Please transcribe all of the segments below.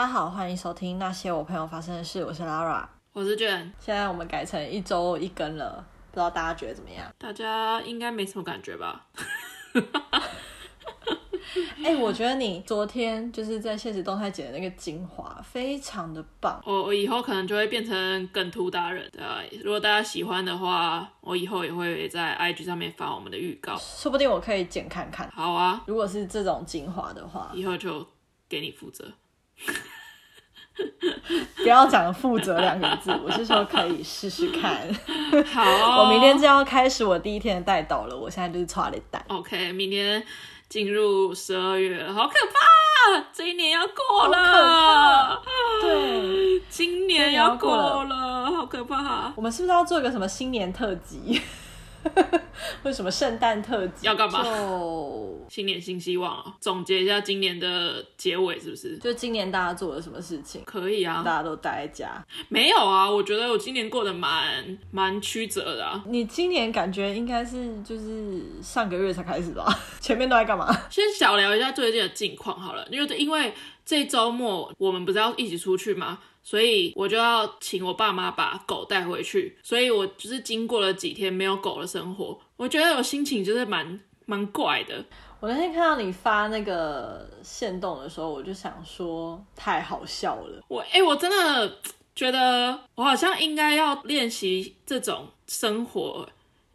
家好，欢迎收听那些我朋友发生的事。我是 Lara，我是卷。现在我们改成一周一更了，不知道大家觉得怎么样？大家应该没什么感觉吧？哎、欸，我觉得你昨天就是在现实动态剪的那个精华，非常的棒。我我以后可能就会变成梗图达人。对，如果大家喜欢的话，我以后也会在 IG 上面发我们的预告，说不定我可以剪看看。好啊，如果是这种精华的话，以后就给你负责。不要讲负责两个字，我是说可以试试看。好、哦，我明天就要开始我第一天的带导了，我现在就是剉咧等。OK，明天。进入十二月了，好可怕！这一年要过了，对，今年要过了，好可怕。我们是不是要做一个什么新年特辑？或者什么圣诞特辑要干嘛？就 新年新希望啊！总结一下今年的结尾是不是？就今年大家做了什么事情？可以啊，大家都待在家。没有啊，我觉得我今年过得蛮蛮曲折的啊。你今年感觉应该是就是上个月才开始吧？前面都在干嘛？先小聊一下最近的近况好了，因为因为这周末我们不是要一起出去吗？所以我就要请我爸妈把狗带回去，所以我就是经过了几天没有狗的生活，我觉得我心情就是蛮蛮怪的。我那天看到你发那个线动的时候，我就想说太好笑了。我哎、欸，我真的觉得我好像应该要练习这种生活。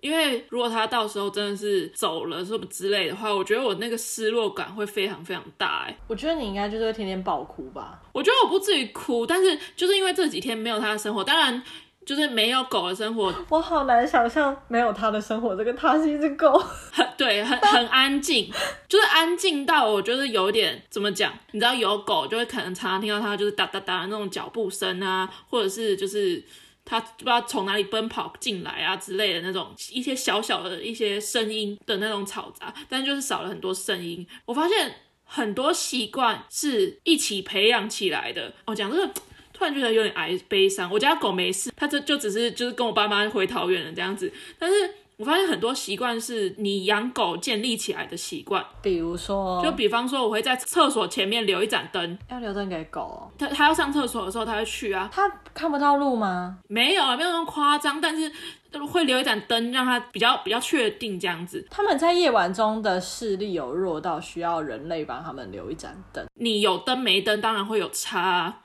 因为如果他到时候真的是走了什么之类的话，我觉得我那个失落感会非常非常大哎。我觉得你应该就是会天天爆哭吧。我觉得我不至于哭，但是就是因为这几天没有他的生活，当然就是没有狗的生活，我好难想象没有他的生活。这个他是一只狗，很对，很很安静，就是安静到我觉得有点怎么讲？你知道有狗就会可能常常听到它就是哒哒哒的那种脚步声啊，或者是就是。他不知道从哪里奔跑进来啊之类的那种一些小小的一些声音的那种嘈杂，但就是少了很多声音。我发现很多习惯是一起培养起来的。我，讲这个突然觉得有点哀悲伤。我家狗没事，它这就只是就是跟我爸妈回桃园了这样子，但是。我发现很多习惯是你养狗建立起来的习惯，比如说，就比方说，我会在厕所前面留一盏灯，要留灯给狗。它它要上厕所的时候，它会去啊。它看不到路吗？没有啊，没有那么夸张，但是会留一盏灯，让它比较比较确定这样子。他们在夜晚中的视力有弱到需要人类帮他们留一盏灯。你有灯没灯，当然会有差。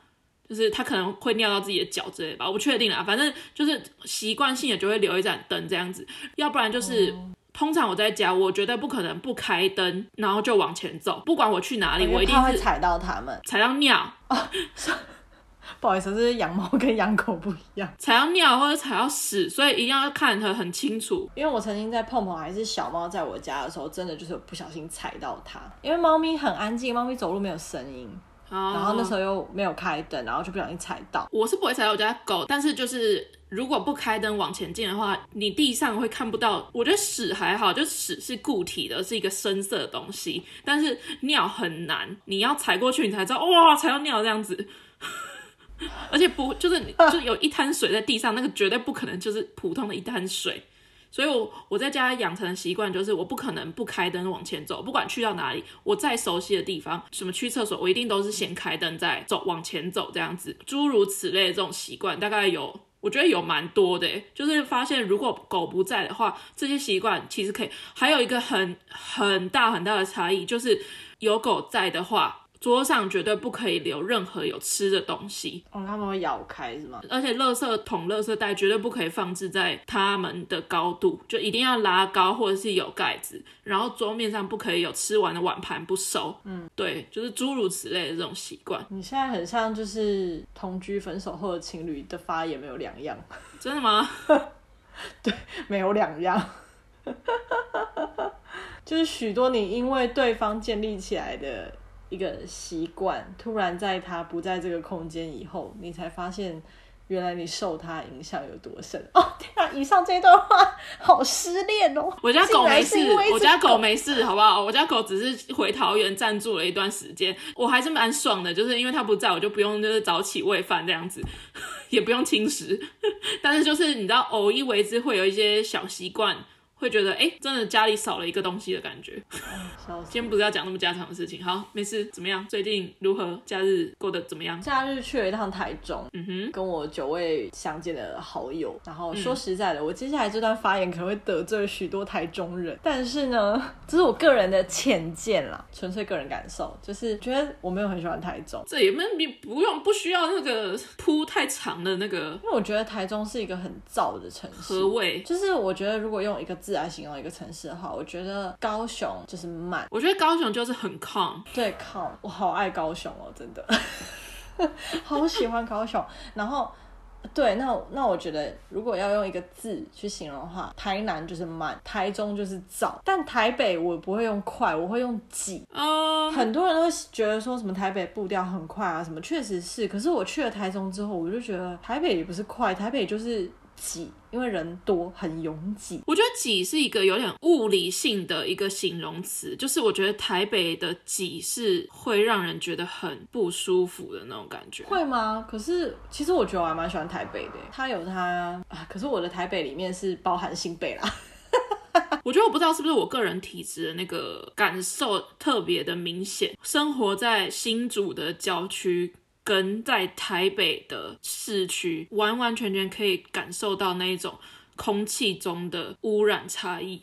就是他可能会尿到自己的脚之类吧，我不确定啦。反正就是习惯性的就会留一盏灯这样子，要不然就是、嗯、通常我在家，我绝对不可能不开灯，然后就往前走，不管我去哪里，我一定会踩到他们，踩到尿。哦，不好意思，这是养猫跟养狗不一样，踩到尿或者踩到屎，所以一定要看得很清楚。因为我曾经在碰碰还是小猫在我家的时候，真的就是不小心踩到它，因为猫咪很安静，猫咪走路没有声音。然后那时候又没有开灯，然后就不小心踩到。我是不会踩到我家狗，但是就是如果不开灯往前进的话，你地上会看不到。我觉得屎还好，就屎是固体的，是一个深色的东西。但是尿很难，你要踩过去，你才知道哇，踩到尿这样子。而且不就是就有一滩水在地上，那个绝对不可能就是普通的一滩水。所以我，我在家养成的习惯就是，我不可能不开灯往前走，不管去到哪里，我再熟悉的地方，什么去厕所，我一定都是先开灯再走往前走这样子，诸如此类的这种习惯，大概有，我觉得有蛮多的，就是发现如果狗不在的话，这些习惯其实可以。还有一个很很大很大的差异，就是有狗在的话。桌上绝对不可以留任何有吃的东西，哦，他们会咬开是吗？而且垃圾桶、垃圾袋绝对不可以放置在他们的高度，就一定要拉高或者是有盖子，然后桌面上不可以有吃完的碗盘不收。嗯，对，就是诸如此类的这种习惯。你现在很像就是同居分手后的情侣的发言没有两样，真的吗？对，没有两样，就是许多你因为对方建立起来的。一个习惯，突然在他不在这个空间以后，你才发现，原来你受他影响有多深。哦 天啊！以上这段话好失恋哦。我家狗没事，我家狗没事，好不好？我家狗只是回桃园暂住了一段时间，我还是蛮爽的，就是因为它不在，我就不用就是早起喂饭这样子，也不用轻食。但是就是你知道，偶一为之会有一些小习惯。会觉得哎、欸，真的家里少了一个东西的感觉。嗯、今天不是要讲那么家常的事情，好，没事，怎么样？最近如何？假日过得怎么样？假日去了一趟台中，嗯哼，跟我久未相见的好友。然后说实在的，嗯、我接下来这段发言可能会得罪许多台中人，但是呢，这是我个人的浅见啦，纯粹个人感受，就是觉得我没有很喜欢台中。这也没你不用不需要那个铺太长的那个，因为我觉得台中是一个很燥的城市。何谓？就是我觉得如果用一个字来形容一个城市的话，我觉得高雄就是慢。我觉得高雄就是很 calm。对，calm，我好爱高雄哦，真的，好喜欢高雄。然后。对，那那我觉得，如果要用一个字去形容的话，台南就是慢，台中就是早，但台北我不会用快，我会用挤。嗯，很多人都会觉得说什么台北步调很快啊，什么确实是，可是我去了台中之后，我就觉得台北也不是快，台北就是。挤，因为人多很拥挤。我觉得挤是一个有点物理性的一个形容词，就是我觉得台北的挤是会让人觉得很不舒服的那种感觉。会吗？可是其实我觉得我还蛮喜欢台北的，它有它啊。可是我的台北里面是包含新北啦。我觉得我不知道是不是我个人体质的那个感受特别的明显，生活在新竹的郊区。跟在台北的市区，完完全全可以感受到那一种空气中的污染差异。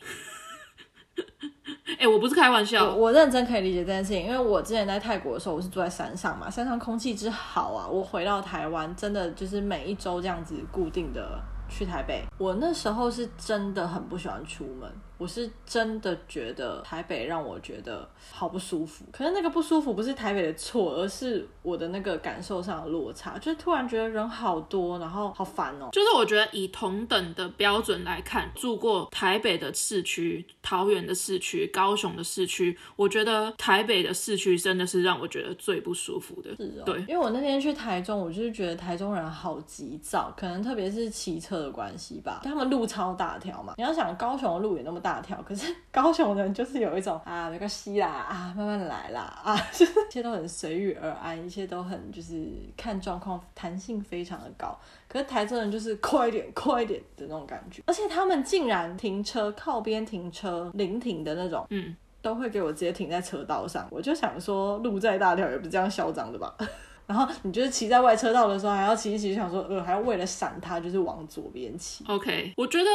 哎、我不是开玩笑我，我认真可以理解这件事情，因为我之前在泰国的时候，我是住在山上嘛，山上空气之好啊，我回到台湾，真的就是每一周这样子固定的去台北，我那时候是真的很不喜欢出门。我是真的觉得台北让我觉得好不舒服，可是那个不舒服不是台北的错，而是我的那个感受上的落差，就是突然觉得人好多，然后好烦哦。就是我觉得以同等的标准来看，住过台北的市区、桃园的市区、高雄的市区，我觉得台北的市区真的是让我觉得最不舒服的。是哦，对，因为我那天去台中，我就是觉得台中人好急躁，可能特别是骑车的关系吧，他们路超大条嘛，你要想高雄的路也那么大。大条，可是高雄人就是有一种啊，没关系啦，啊，慢慢来啦，啊，就是一切都很随遇而安，一切都很就是看状况，弹性非常的高。可是台中人就是快一点，快一点的那种感觉，而且他们竟然停车靠边停车，临停的那种，嗯，都会给我直接停在车道上。我就想说，路再大条也不是这样嚣张的吧？然后你就是骑在外车道的时候，还要骑一骑，想说，呃，还要为了闪他，就是往左边骑。OK，我觉得。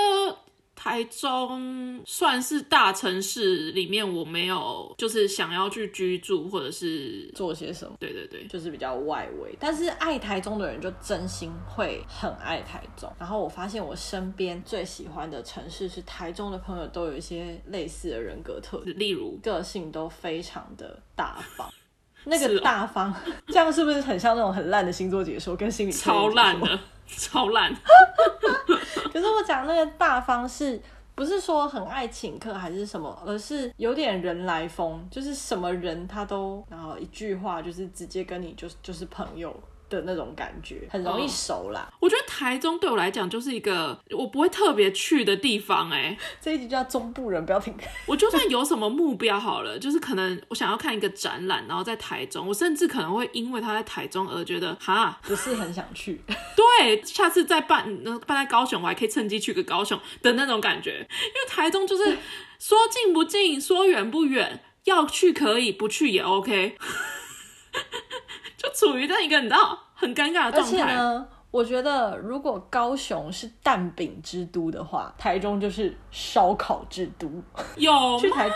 台中算是大城市里面，我没有就是想要去居住或者是做些什么。对对对，就是比较外围。但是爱台中的人就真心会很爱台中。然后我发现我身边最喜欢的城市是台中的朋友，都有一些类似的人格特质，例如个性都非常的大方。那个大方，这样是不是很像那种很烂的星座解说跟心理超烂的？超烂，可是我讲那个大方是不是说很爱请客还是什么，而是有点人来疯，就是什么人他都，然后一句话就是直接跟你就就是朋友。的那种感觉很容易熟啦。Oh, 我觉得台中对我来讲就是一个我不会特别去的地方哎、欸。这一集叫中部人不要听。我就算有什么目标好了，就是可能我想要看一个展览，然后在台中，我甚至可能会因为他在台中而觉得哈不是很想去。对，下次再办办在高雄，我还可以趁机去个高雄的那种感觉。因为台中就是说近不近，说远不远，要去可以，不去也 OK。就处于在一个你知道很尴尬的状态。而且呢，我觉得如果高雄是蛋饼之都的话，台中就是烧烤之都。有去台台。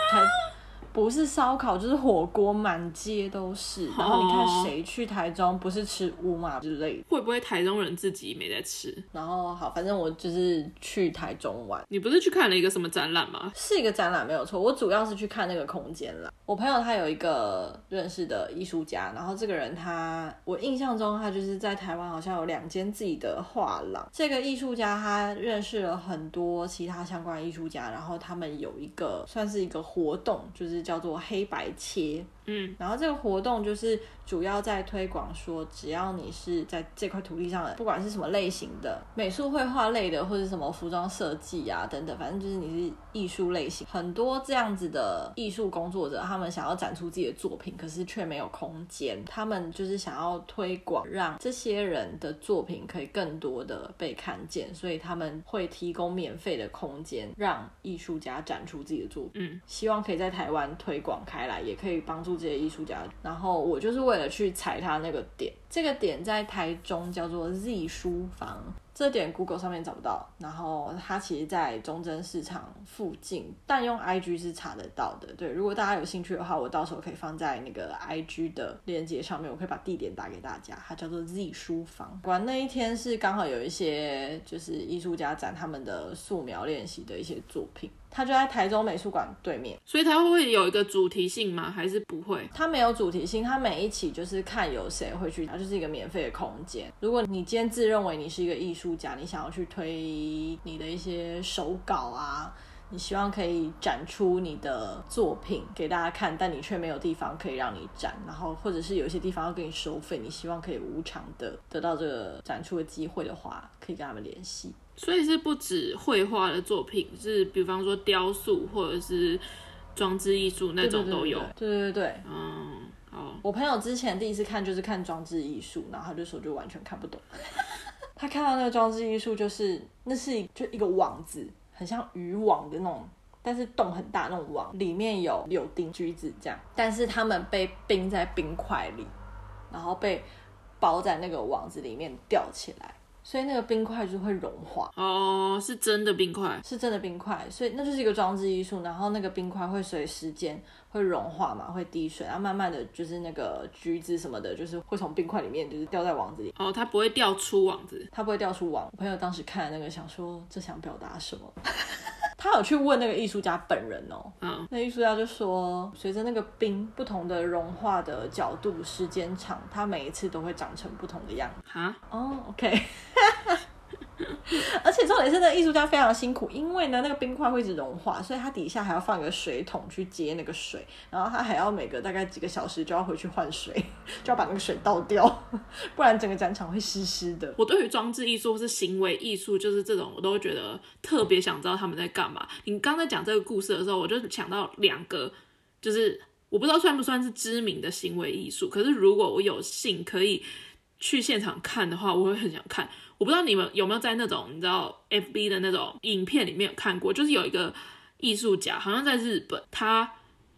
不是烧烤就是火锅，满街都是。然后你看谁去台中不是吃乌马之类的？会不会台中人自己没在吃？然后好，反正我就是去台中玩。你不是去看了一个什么展览吗？是一个展览没有错，我主要是去看那个空间啦。我朋友他有一个认识的艺术家，然后这个人他，我印象中他就是在台湾好像有两间自己的画廊。这个艺术家他认识了很多其他相关艺术家，然后他们有一个算是一个活动，就是。叫做黑白切，嗯，然后这个活动就是主要在推广说，只要你是在这块土地上的，不管是什么类型的美术绘画类的，或者什么服装设计啊等等，反正就是你是艺术类型，很多这样子的艺术工作者，他们想要展出自己的作品，可是却没有空间，他们就是想要推广，让这些人的作品可以更多的被看见，所以他们会提供免费的空间，让艺术家展出自己的作品，嗯，希望可以在台湾推广开来，也可以帮助。这些艺术家，然后我就是为了去踩他那个点，这个点在台中叫做 Z 书房。这点 Google 上面找不到，然后它其实，在中正市场附近，但用 IG 是查得到的。对，如果大家有兴趣的话，我到时候可以放在那个 IG 的链接上面，我可以把地点打给大家。它叫做 Z 书房。果然那一天是刚好有一些就是艺术家展他们的素描练习的一些作品，它就在台中美术馆对面。所以它会不会有一个主题性吗？还是不会？它没有主题性，它每一期就是看有谁会去，它就是一个免费的空间。如果你今天自认为你是一个艺术，家，你想要去推你的一些手稿啊，你希望可以展出你的作品给大家看，但你却没有地方可以让你展，然后或者是有一些地方要给你收费，你希望可以无偿的得到这个展出的机会的话，可以跟他们联系。所以是不止绘画的作品，是比方说雕塑或者是装置艺术那种都有。对对对，嗯，好。我朋友之前第一次看就是看装置艺术，然后他就说就完全看不懂。他看到那个装置艺术，就是那是一就一个网子，很像渔网的那种，但是洞很大那种网，里面有柳丁、橘子这样，但是它们被冰在冰块里，然后被包在那个网子里面吊起来。所以那个冰块就会融化哦，是真的冰块，是真的冰块，所以那就是一个装置艺术。然后那个冰块会随时间会融化嘛，会滴水，然后慢慢的就是那个橘子什么的，就是会从冰块里面就是掉在网子里。哦，它不会掉出网子，它不会掉出网。我朋友当时看了那个，想说这想表达什么？他有去问那个艺术家本人哦，嗯，那艺术家就说，随着那个冰不同的融化的角度、时间长，它每一次都会长成不同的样子。哈，哦，OK。而且重点是，那个艺术家非常辛苦，因为呢，那个冰块会一直融化，所以他底下还要放一个水桶去接那个水，然后他还要每隔大概几个小时就要回去换水，就要把那个水倒掉，不然整个展场会湿湿的。我对于装置艺术或是行为艺术，就是这种，我都觉得特别想知道他们在干嘛。你刚才讲这个故事的时候，我就想到两个，就是我不知道算不算是知名的行为艺术，可是如果我有幸可以去现场看的话，我会很想看。我不知道你们有没有在那种你知道 FB 的那种影片里面有看过，就是有一个艺术家，好像在日本，他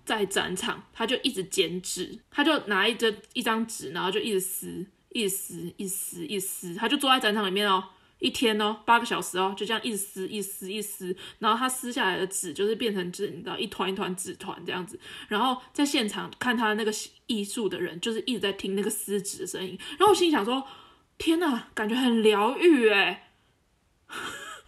在展场，他就一直剪纸，他就拿一张一张纸，然后就一直撕，一直撕，一撕，一撕，他就坐在展场里面哦，一天哦，八个小时哦，就这样一直撕，一撕，一撕，然后他撕下来的纸就是变成就是你知道一团一团纸团这样子，然后在现场看他那个艺术的人，就是一直在听那个撕纸的声音，然后我心里想说。天呐，感觉很疗愈哎，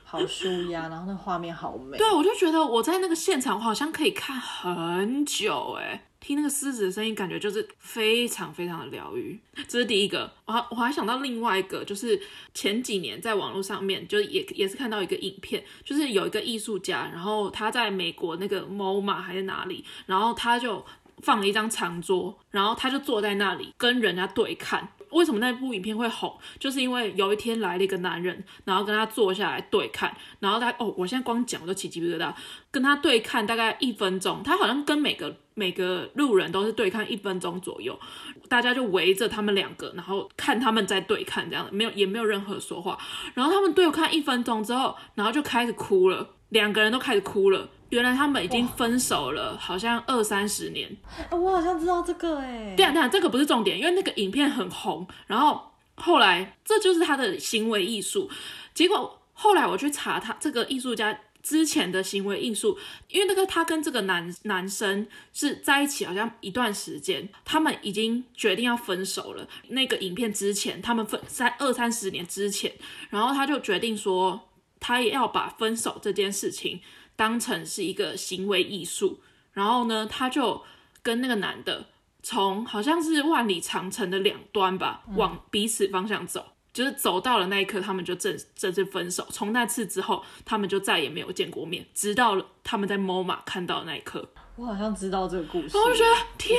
好舒压，然后那画面好美。对，我就觉得我在那个现场，我好像可以看很久哎，听那个狮子的声音，感觉就是非常非常的疗愈。这是第一个，我还我还想到另外一个，就是前几年在网络上面，就也也是看到一个影片，就是有一个艺术家，然后他在美国那个 MoMA 还是哪里，然后他就放了一张长桌，然后他就坐在那里跟人家对看。为什么那部影片会红？就是因为有一天来了一个男人，然后跟他坐下来对看，然后他哦，我现在光讲我都起鸡皮疙瘩。跟他对看大概一分钟，他好像跟每个每个路人都是对看一分钟左右，大家就围着他们两个，然后看他们在对看这样，没有也没有任何说话。然后他们对看一分钟之后，然后就开始哭了，两个人都开始哭了。原来他们已经分手了，好像二三十年。我好像知道这个哎。对啊，对啊，这个不是重点，因为那个影片很红。然后后来这就是他的行为艺术。结果后来我去查他这个艺术家之前的行为艺术，因为那个他跟这个男男生是在一起好像一段时间，他们已经决定要分手了。那个影片之前，他们分在二三十年之前，然后他就决定说，他也要把分手这件事情。当成是一个行为艺术，然后呢，他就跟那个男的从好像是万里长城的两端吧，往彼此方向走，就是走到了那一刻，他们就正正式分手。从那次之后，他们就再也没有见过面，直到他们在 MoMA 看到的那一刻。我好像知道这个故事。我就觉得天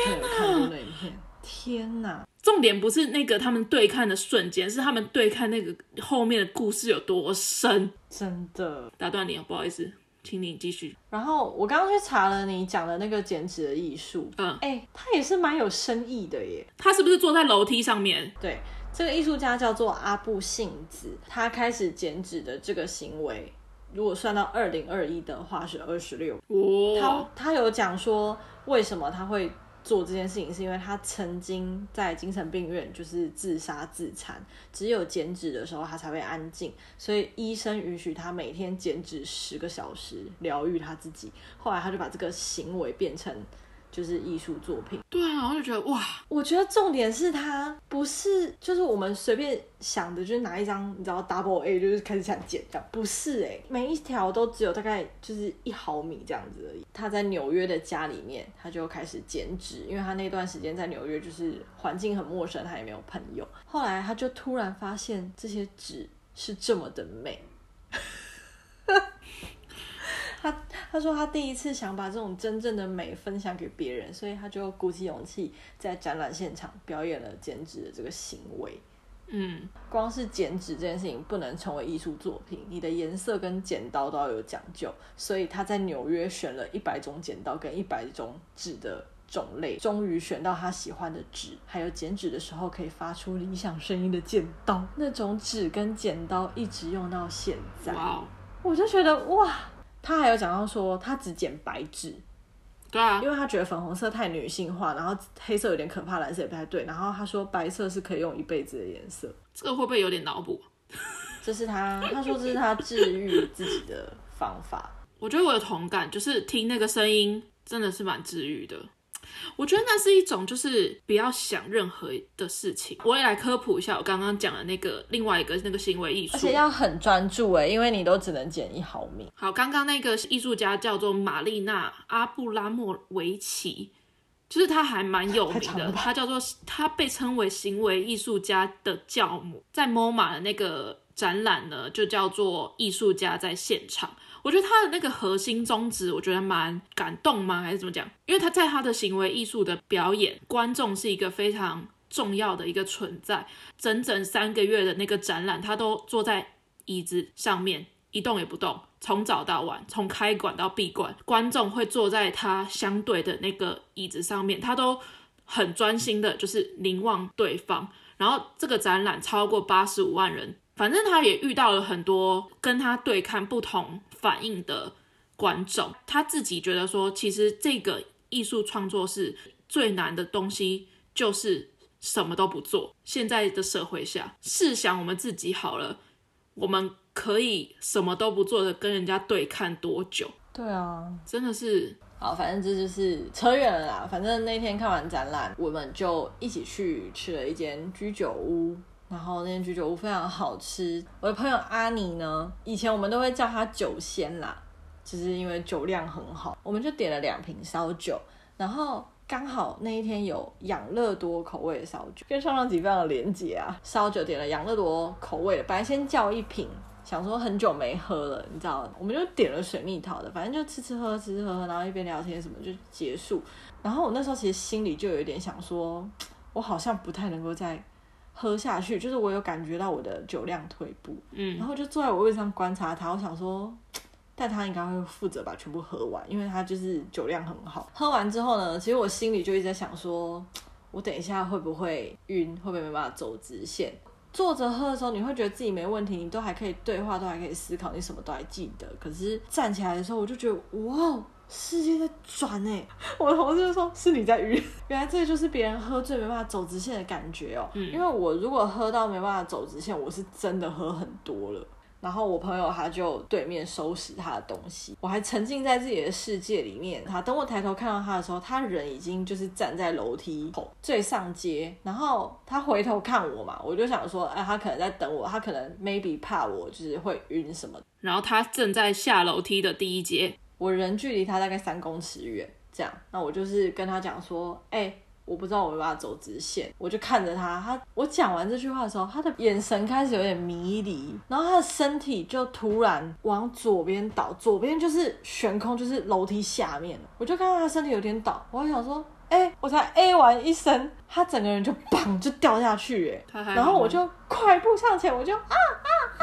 天哪！重点不是那个他们对看的瞬间，是他们对看那个后面的故事有多深。真的，打断你，不好意思，请你继续。然后我刚刚去查了你讲的那个剪纸的艺术，嗯，哎、欸，他也是蛮有深意的耶。他是不是坐在楼梯上面？对，这个艺术家叫做阿布信子，他开始剪纸的这个行为，如果算到二零二一的话是二十六。哦，他他有讲说为什么他会。做这件事情是因为他曾经在精神病院就是自杀自残，只有剪纸的时候他才会安静，所以医生允许他每天剪纸十个小时疗愈他自己。后来他就把这个行为变成。就是艺术作品，对啊，我就觉得哇，我觉得重点是它不是就是我们随便想的，就是拿一张你知道 double A 就是开始想剪掉，不是哎、欸，每一条都只有大概就是一毫米这样子而已。他在纽约的家里面，他就开始剪纸，因为他那段时间在纽约就是环境很陌生，他也没有朋友。后来他就突然发现这些纸是这么的美。他他说他第一次想把这种真正的美分享给别人，所以他就鼓起勇气在展览现场表演了剪纸的这个行为。嗯，光是剪纸这件事情不能成为艺术作品，你的颜色跟剪刀都要有讲究。所以他在纽约选了一百种剪刀跟一百种纸的种类，终于选到他喜欢的纸，还有剪纸的时候可以发出理想声音的剪刀。那种纸跟剪刀一直用到现在。哇，我就觉得哇。他还有讲到说，他只剪白纸，对啊，因为他觉得粉红色太女性化，然后黑色有点可怕，蓝色也不太对。然后他说白色是可以用一辈子的颜色，这个会不会有点脑补？这是他，他说这是他治愈自己的方法。我觉得我有同感，就是听那个声音真的是蛮治愈的。我觉得那是一种，就是不要想任何的事情。我也来科普一下，我刚刚讲的那个另外一个那个行为艺术，而且要很专注哎，因为你都只能剪一毫米。好，刚刚那个艺术家叫做玛丽娜阿布拉莫维奇，就是他还蛮有名的，他叫做他被称为行为艺术家的教母，在 MoMA 的那个展览呢，就叫做艺术家在现场。我觉得他的那个核心宗旨，我觉得蛮感动吗？还是怎么讲？因为他在他的行为艺术的表演，观众是一个非常重要的一个存在。整整三个月的那个展览，他都坐在椅子上面一动也不动，从早到晚，从开馆到闭馆，观众会坐在他相对的那个椅子上面，他都很专心的，就是凝望对方。然后这个展览超过八十五万人，反正他也遇到了很多跟他对抗不同反应的观众，他自己觉得说，其实这个艺术创作是最难的东西，就是什么都不做。现在的社会下，试想我们自己好了，我们可以什么都不做的跟人家对看多久？对啊，真的是。好，反正这就是扯远了啦。反正那天看完展览，我们就一起去吃了一间居酒屋。然后那间居酒屋非常好吃。我的朋友阿尼呢，以前我们都会叫他酒仙啦，就是因为酒量很好。我们就点了两瓶烧酒，然后刚好那一天有养乐多口味的烧酒，跟上上集非常的连结啊。烧酒点了养乐多口味的，本来先叫一瓶，想说很久没喝了，你知道，我们就点了水蜜桃的，反正就吃吃喝喝，吃吃喝喝，然后一边聊天什么就结束。然后我那时候其实心里就有一点想说，我好像不太能够再。喝下去，就是我有感觉到我的酒量退步，嗯，然后就坐在我位置上观察他，我想说，但他应该会负责把全部喝完，因为他就是酒量很好。喝完之后呢，其实我心里就一直在想说，我等一下会不会晕，会不会没办法走直线？坐着喝的时候，你会觉得自己没问题，你都还可以对话，都还可以思考，你什么都还记得。可是站起来的时候，我就觉得，哇！世界在转哎！我的同事就说：“是你在晕。”原来这就是别人喝醉没办法走直线的感觉哦。嗯。因为我如果喝到没办法走直线，我是真的喝很多了。然后我朋友他就对面收拾他的东西，我还沉浸在自己的世界里面。他等我抬头看到他的时候，他人已经就是站在楼梯口最上阶。然后他回头看我嘛，我就想说：“哎，他可能在等我，他可能 maybe 怕我就是会晕什么。”然后他正在下楼梯的第一阶。我人距离他大概三公尺远，这样，那我就是跟他讲说，哎、欸，我不知道我没办法走直线，我就看着他，他我讲完这句话的时候，他的眼神开始有点迷离，然后他的身体就突然往左边倒，左边就是悬空，就是楼梯下面，我就看到他身体有点倒，我还想说，哎、欸，我才 A 完一声，他整个人就 砰就掉下去，哎，然后我就快步上前，我就啊啊啊！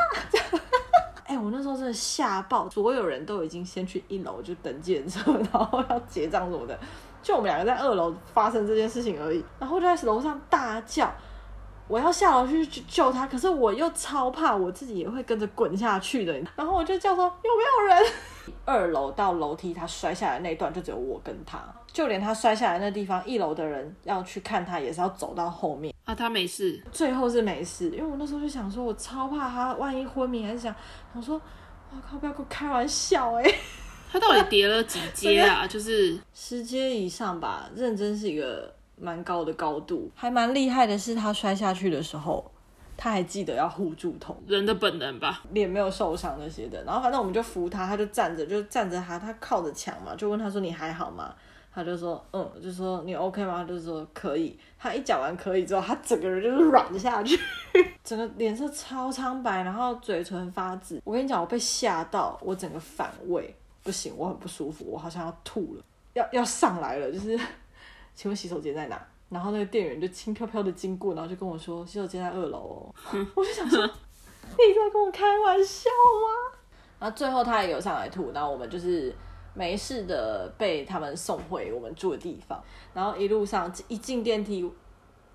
哎、我那时候真的吓爆，所有人都已经先去一楼就等计程车，然后要结账什么的，就我们两个在二楼发生这件事情而已。然后就在楼上大叫，我要下楼去救他，可是我又超怕我自己也会跟着滚下去的。然后我就叫说有没有人？二楼到楼梯他摔下来那段就只有我跟他，就连他摔下来那地方，一楼的人要去看他也是要走到后面。啊，他没事，最后是没事，因为我那时候就想说，我超怕他万一昏迷，还是想，我说，我靠，不要跟我开玩笑哎、欸，他到底跌了几阶啊？就是十阶以上吧，认真是一个蛮高的高度，还蛮厉害的是他摔下去的时候，他还记得要护住头，人的本能吧，脸没有受伤那些的，然后反正我们就扶他，他就站着，就站着他，他靠着墙嘛，就问他说你还好吗？他就说，嗯，就说你 OK 吗？他就说可以。他一讲完可以之后，他整个人就是软下去，整个脸色超苍白，然后嘴唇发紫。我跟你讲，我被吓到，我整个反胃，不行，我很不舒服，我好像要吐了，要要上来了。就是，请问洗手间在哪？然后那个店员就轻飘飘的经过，然后就跟我说洗手间在二楼哦。我就想说，你在跟我开玩笑吗？然后最后他也有上来吐，然后我们就是。没事的，被他们送回我们住的地方。然后一路上一进电梯，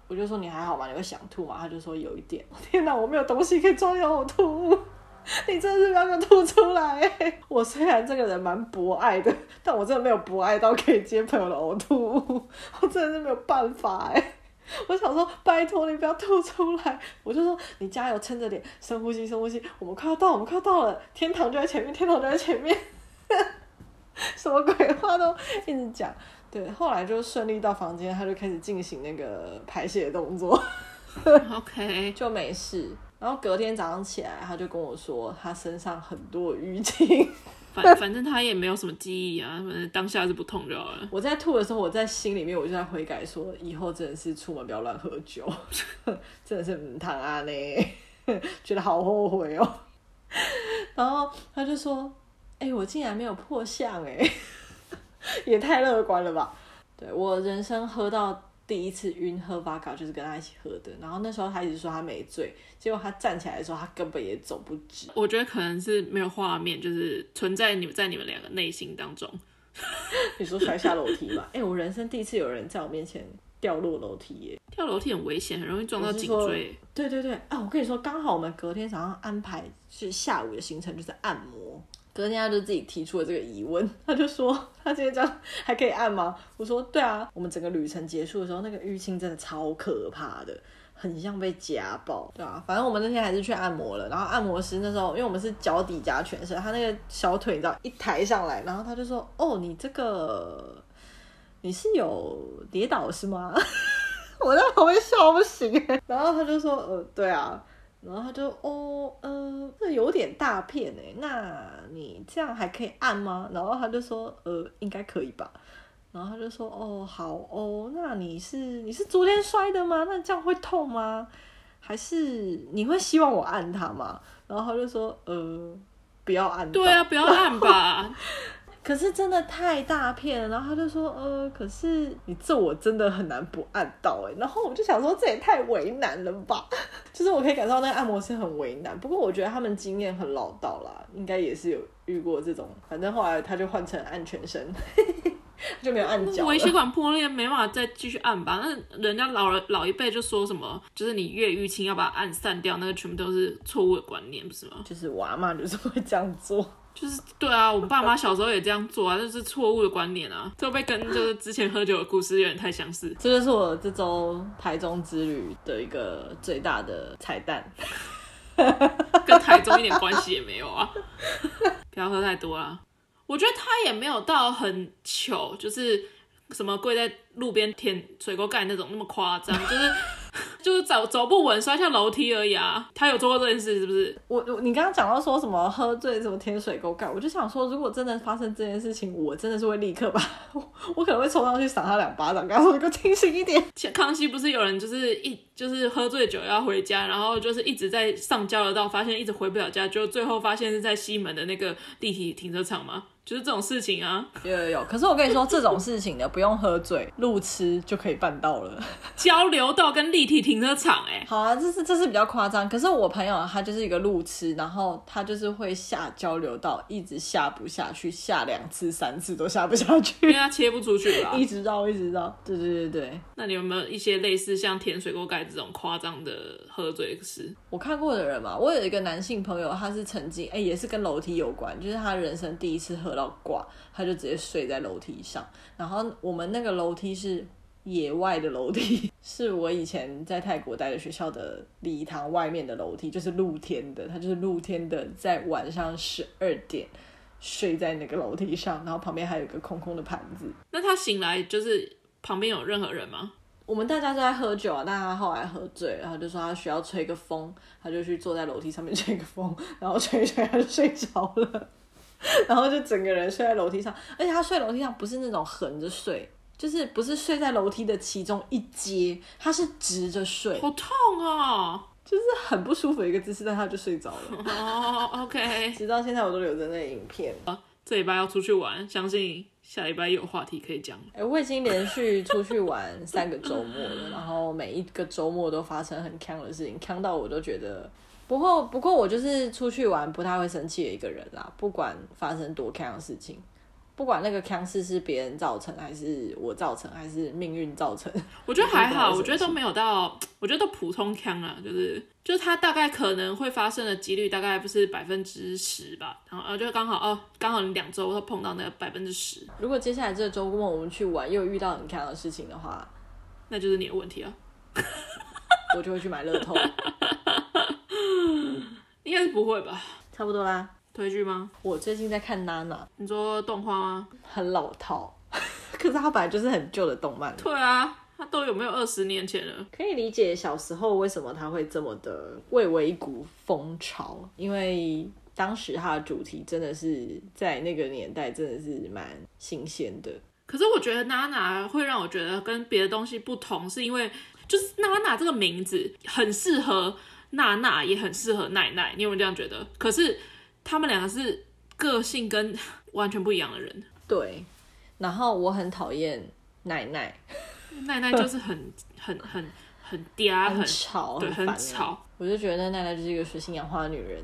我就说你还好吗？你会想吐吗？他就说有一点。天哪，我没有东西可以装有吐物，你真的是不要给我吐出来。我虽然这个人蛮博爱的，但我真的没有博爱到可以接朋友的呕吐物，我真的是没有办法哎。我想说，拜托你不要吐出来。我就说你加油，撑着点，深呼吸，深呼吸。我们快要到，我们快要到了，天堂就在前面，天堂就在前面。什么鬼话都一直讲，对，后来就顺利到房间，他就开始进行那个排泄的动作，OK，就没事。然后隔天早上起来，他就跟我说，他身上很多淤青，反 反正他也没有什么记忆啊，反正当下是不痛就好了。我在吐的时候，我在心里面我就在悔改说，以后真的是出门不要乱喝酒，真的是唔谈啊呢，觉得好后悔哦。然后他就说。哎、欸，我竟然没有破相哎，也太乐观了吧！对，我人生喝到第一次晕喝 Vodka 就是跟他一起喝的，然后那时候他一直说他没醉，结果他站起来的时候他根本也走不直。我觉得可能是没有画面，就是存在你们在你们两个内心当中。你说摔下楼梯吧？哎、欸，我人生第一次有人在我面前掉落楼梯耶！跳楼梯很危险，很容易撞到颈椎。对对对，啊，我跟你说，刚好我们隔天早上安排是下午的行程，就是按摩。隔天他就自己提出了这个疑问，他就说他今天这样还可以按吗？我说对啊，我们整个旅程结束的时候，那个淤青真的超可怕的，很像被家暴，对啊，反正我们那天还是去按摩了，然后按摩师那时候因为我们是脚底加全身，他那个小腿你知道一抬上来，然后他就说哦，你这个你是有跌倒是吗？我在旁边笑不行，然后他就说呃对啊。然后他就哦，呃，这有点大片哎，那你这样还可以按吗？然后他就说，呃，应该可以吧。然后他就说，哦，好哦，那你是你是昨天摔的吗？那这样会痛吗？还是你会希望我按它吗？然后他就说，呃，不要按。对啊，不要按吧。可是真的太大片了，然后他就说，呃，可是你这我真的很难不按到哎，然后我就想说，这也太为难了吧，就是我可以感受到那个按摩师很为难，不过我觉得他们经验很老道啦，应该也是有遇过这种，反正后来他就换成按全身，就没有按脚。微血管破裂没办法再继续按吧？那人家老人老一辈就说什么，就是你越淤青要把它按散掉，那个全部都是错误的观念，不是吗？就是我阿嬷就是会这样做。就是对啊，我爸妈小时候也这样做啊，这是错误的观念啊，这被跟就是之前喝酒的故事有点太相似。这就是我这周台中之旅的一个最大的彩蛋，跟台中一点关系也没有啊！不要喝太多啊，我觉得他也没有到很糗，就是什么跪在路边舔水沟盖那种那么夸张，就是。就是走走不稳，摔下楼梯而已啊。他有做过这件事是不是？我我你刚刚讲到说什么喝醉什么天水沟盖，我就想说，如果真的发生这件事情，我真的是会立刻把，我可能会冲上去赏他两巴掌，跟他说你给我清醒一点。康熙不是有人就是一就是喝醉酒要回家，然后就是一直在上交流道，发现一直回不了家，就最后发现是在西门的那个地铁停车场吗？就是这种事情啊，有有有。可是我跟你说，这种事情呢，不用喝醉，路痴就可以办到了。交流道跟立体停车场，哎，好啊，这是这是比较夸张。可是我朋友他就是一个路痴，然后他就是会下交流道，一直下不下去，下两次三次都下不下去，因为他切不出去了，一直绕一直绕。对对对对。那你有没有一些类似像舔水沟盖这种夸张的喝醉事？我看过的人嘛，我有一个男性朋友，他是曾经哎、欸，也是跟楼梯有关，就是他人生第一次喝到挂，他就直接睡在楼梯上。然后我们那个楼梯是野外的楼梯，是我以前在泰国待的学校的礼堂外面的楼梯，就是露天的。他就是露天的，在晚上十二点睡在那个楼梯上，然后旁边还有一个空空的盘子。那他醒来就是旁边有任何人吗？我们大家都在喝酒啊，但他后来喝醉，然后就说他需要吹个风，他就去坐在楼梯上面吹个风，然后吹一吹他就睡着了。然后就整个人睡在楼梯上，而且他睡楼梯上不是那种横着睡，就是不是睡在楼梯的其中一阶，他是直着睡，好痛啊，就是很不舒服的一个姿势，但他就睡着了。哦、oh,，OK，直到现在我都留着那影片。啊，这礼拜要出去玩，相信下礼拜有话题可以讲。哎、欸，我已经连续出去玩三个周末了，然后每一个周末都发生很锵的事情，锵到我都觉得。不过，不过我就是出去玩不太会生气的一个人啦。不管发生多锵的事情，不管那个锵事是别人造成，还是我造成，还是命运造成，我觉得还好。我觉得都没有到，我觉得都普通锵啦。就是，就是它大概可能会发生的几率大概不是百分之十吧。然后，就刚好哦，刚好你两周都碰到那个百分之十。如果接下来这个周末我们去玩又遇到很锵的事情的话，那就是你的问题啊。我就会去买乐透。应该是不会吧？差不多啦。推剧吗？我最近在看娜娜。你说动画吗？很老套，可是它本来就是很旧的动漫。对啊，它都有没有二十年前了？可以理解小时候为什么它会这么的蔚为一股风潮，因为当时它的主题真的是在那个年代真的是蛮新鲜的。可是我觉得娜娜会让我觉得跟别的东西不同，是因为就是娜娜这个名字很适合。娜娜也很适合奈奈，你有没有这样觉得？可是他们两个是个性跟完全不一样的人。对，然后我很讨厌奈奈，奈奈就是很很很很嗲，很吵，对，很吵。我就觉得奈奈就是一个水性杨花的女人，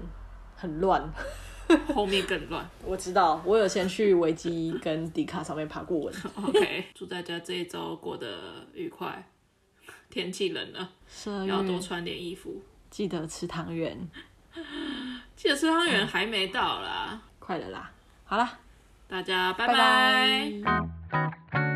很乱，后面更乱。我知道，我有先去维基跟迪卡上面爬过文。OK，祝大家这一周过得愉快。天气冷了，要多穿点衣服。记得吃汤圆，记得吃汤圆还没到啦，快了啦，好啦，大家拜拜。拜拜。